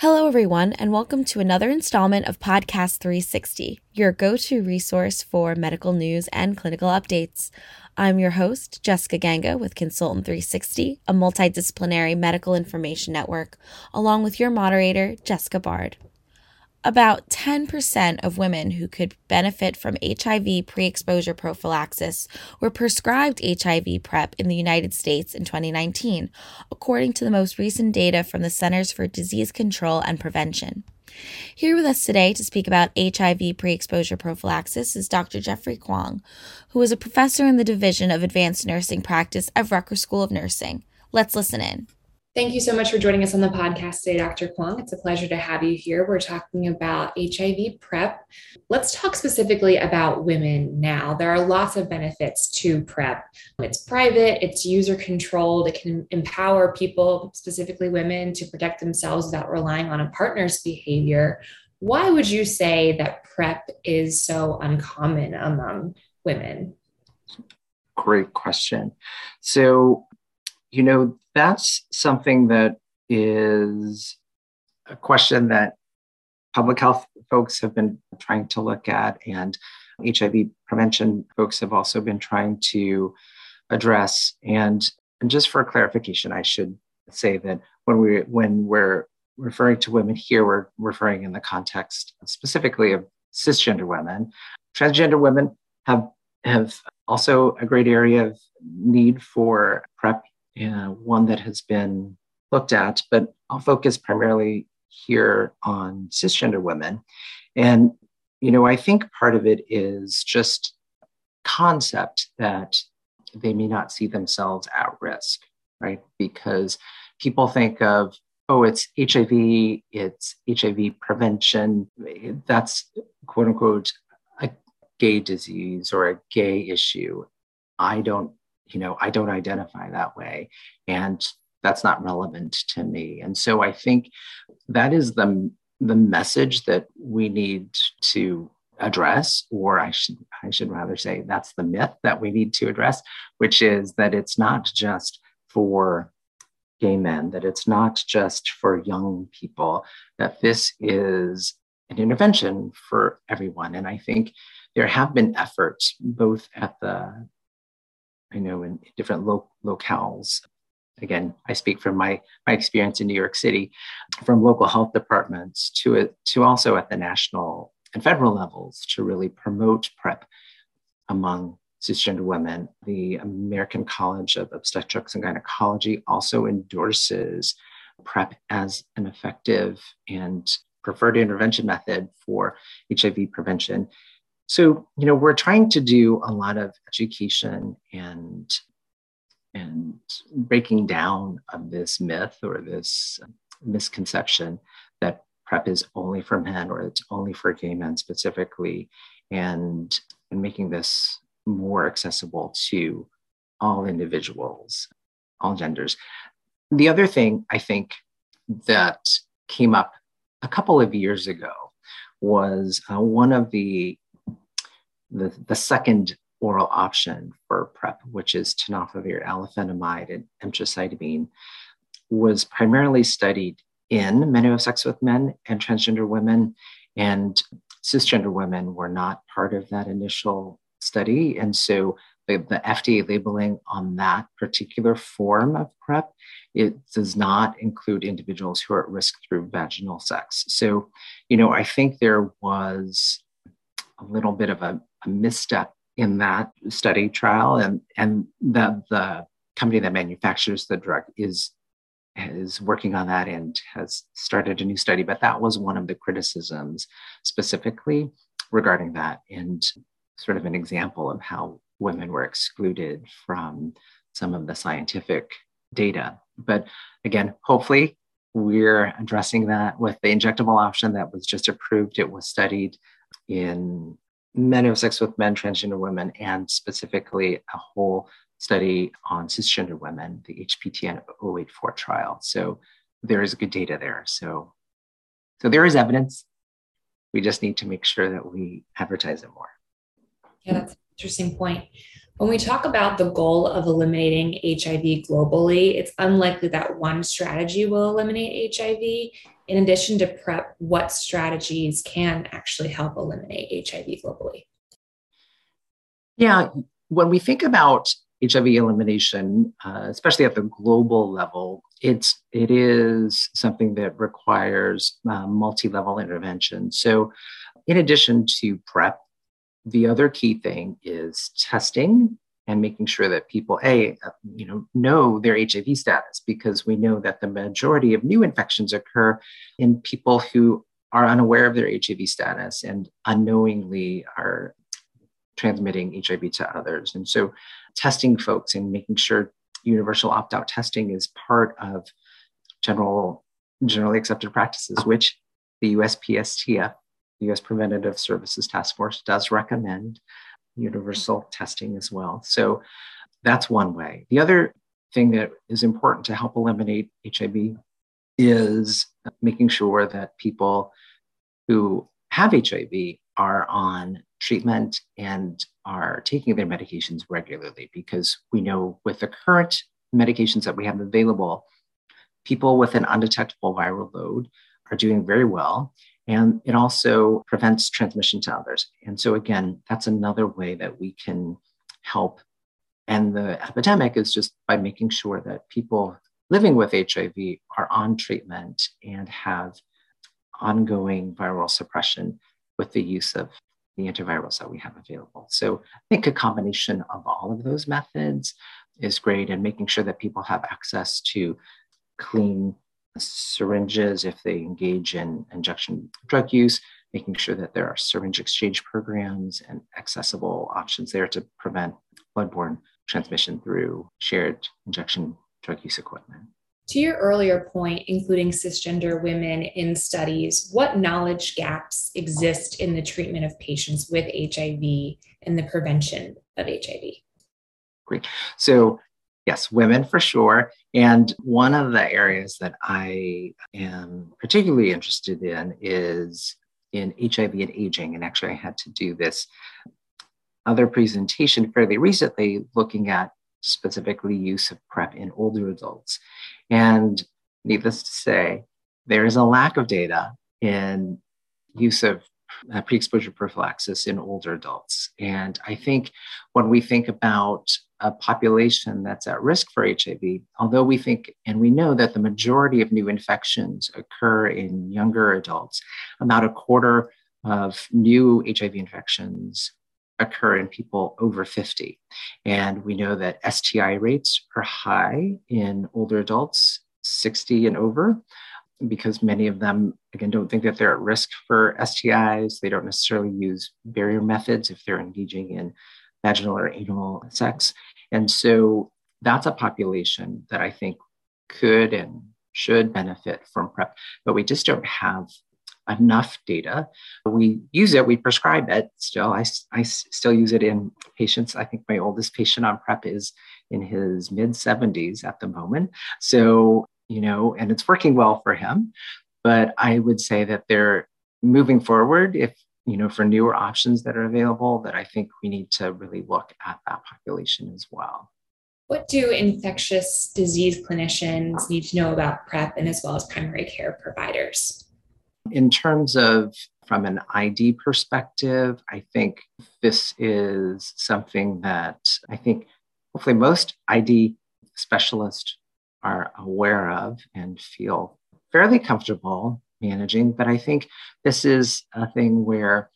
Hello, everyone, and welcome to another installment of Podcast 360, your go to resource for medical news and clinical updates. I'm your host, Jessica Ganga with Consultant 360, a multidisciplinary medical information network, along with your moderator, Jessica Bard. About 10% of women who could benefit from HIV pre exposure prophylaxis were prescribed HIV PrEP in the United States in 2019, according to the most recent data from the Centers for Disease Control and Prevention. Here with us today to speak about HIV pre exposure prophylaxis is Dr. Jeffrey Kwong, who is a professor in the Division of Advanced Nursing Practice at Rutgers School of Nursing. Let's listen in. Thank you so much for joining us on the podcast today, Dr. Kwong. It's a pleasure to have you here. We're talking about HIV PrEP. Let's talk specifically about women now. There are lots of benefits to PrEP. It's private, it's user controlled, it can empower people, specifically women, to protect themselves without relying on a partner's behavior. Why would you say that PrEP is so uncommon among women? Great question. So, you know, that's something that is a question that public health folks have been trying to look at, and HIV prevention folks have also been trying to address. And, and just for clarification, I should say that when we when we're referring to women here, we're referring in the context specifically of cisgender women. Transgender women have have also a great area of need for PrEP uh, one that has been looked at, but I'll focus primarily here on cisgender women. And, you know, I think part of it is just concept that they may not see themselves at risk, right? Because people think of, oh, it's HIV, it's HIV prevention. That's quote unquote a gay disease or a gay issue. I don't you know, I don't identify that way. And that's not relevant to me. And so I think that is the, the message that we need to address, or I should, I should rather say that's the myth that we need to address, which is that it's not just for gay men, that it's not just for young people, that this is an intervention for everyone. And I think there have been efforts both at the I know in different lo- locales. Again, I speak from my, my experience in New York City, from local health departments to it, to also at the national and federal levels to really promote PrEP among cisgender women. The American College of Obstetrics and Gynecology also endorses PrEP as an effective and preferred intervention method for HIV prevention so, you know, we're trying to do a lot of education and and breaking down of this myth or this misconception that PrEP is only for men or it's only for gay men specifically, and, and making this more accessible to all individuals, all genders. The other thing I think that came up a couple of years ago was uh, one of the the, the second oral option for PrEP, which is tenofovir alafenamide and emtricitabine, was primarily studied in men who have sex with men and transgender women, and cisgender women were not part of that initial study. And so the, the FDA labeling on that particular form of PrEP, it does not include individuals who are at risk through vaginal sex. So, you know, I think there was a little bit of a, a misstep in that study trial and and that the company that manufactures the drug is is working on that and has started a new study but that was one of the criticisms specifically regarding that and sort of an example of how women were excluded from some of the scientific data. But again hopefully we're addressing that with the injectable option that was just approved. It was studied in men who have sex with men, transgender women, and specifically a whole study on cisgender women, the HPTN 084 trial. So there is good data there. So, so there is evidence. We just need to make sure that we advertise it more. Yeah, that's an interesting point. When we talk about the goal of eliminating HIV globally, it's unlikely that one strategy will eliminate HIV. In addition to PrEP, what strategies can actually help eliminate HIV globally? Yeah, when we think about HIV elimination, uh, especially at the global level, it's it is something that requires uh, multi-level intervention. So, in addition to PrEP, the other key thing is testing and making sure that people a uh, you know know their hiv status because we know that the majority of new infections occur in people who are unaware of their hiv status and unknowingly are transmitting hiv to others. And so testing folks and making sure universal opt-out testing is part of general generally accepted practices which the uspstf the U.S. Preventative Services Task Force does recommend universal testing as well. So that's one way. The other thing that is important to help eliminate HIV is making sure that people who have HIV are on treatment and are taking their medications regularly because we know with the current medications that we have available, people with an undetectable viral load are doing very well. And it also prevents transmission to others. And so, again, that's another way that we can help end the epidemic is just by making sure that people living with HIV are on treatment and have ongoing viral suppression with the use of the antivirals that we have available. So I think a combination of all of those methods is great and making sure that people have access to clean syringes if they engage in injection drug use, making sure that there are syringe exchange programs and accessible options there to prevent bloodborne transmission through shared injection drug use equipment. To your earlier point, including cisgender women in studies, what knowledge gaps exist in the treatment of patients with HIV and the prevention of HIV? Great. So, yes, women for sure. And one of the areas that I am particularly interested in is in HIV and aging. And actually, I had to do this other presentation fairly recently looking at specifically use of PrEP in older adults. And needless to say, there is a lack of data in use of uh, pre exposure prophylaxis in older adults. And I think when we think about a population that's at risk for HIV, although we think and we know that the majority of new infections occur in younger adults, about a quarter of new HIV infections occur in people over 50. And we know that STI rates are high in older adults, 60 and over, because many of them, again, don't think that they're at risk for STIs. They don't necessarily use barrier methods if they're engaging in vaginal or anal sex. And so that's a population that I think could and should benefit from PrEP, but we just don't have enough data. We use it, we prescribe it still. I, I still use it in patients. I think my oldest patient on PrEP is in his mid 70s at the moment. So, you know, and it's working well for him. But I would say that they're moving forward. If you know, for newer options that are available, that I think we need to really look at that population as well. What do infectious disease clinicians need to know about PrEP and as well as primary care providers? In terms of from an ID perspective, I think this is something that I think hopefully most ID specialists are aware of and feel fairly comfortable managing. But I think this is a thing where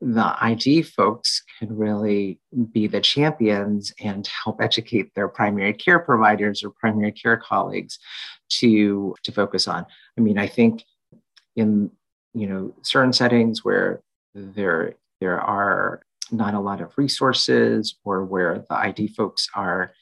the ID folks can really be the champions and help educate their primary care providers or primary care colleagues to, to focus on. I mean, I think in you know certain settings where there there are not a lot of resources or where the ID folks are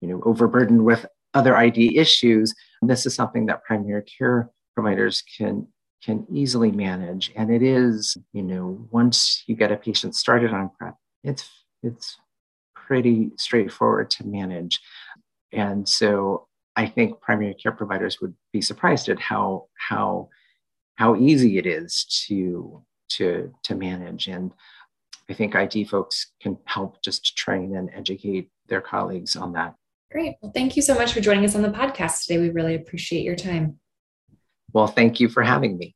you know overburdened with other ID issues, this is something that primary care providers can can easily manage and it is you know once you get a patient started on prep it's it's pretty straightforward to manage and so i think primary care providers would be surprised at how how how easy it is to to to manage and I think ID folks can help just train and educate their colleagues on that. Great. Well, thank you so much for joining us on the podcast today. We really appreciate your time. Well, thank you for having me.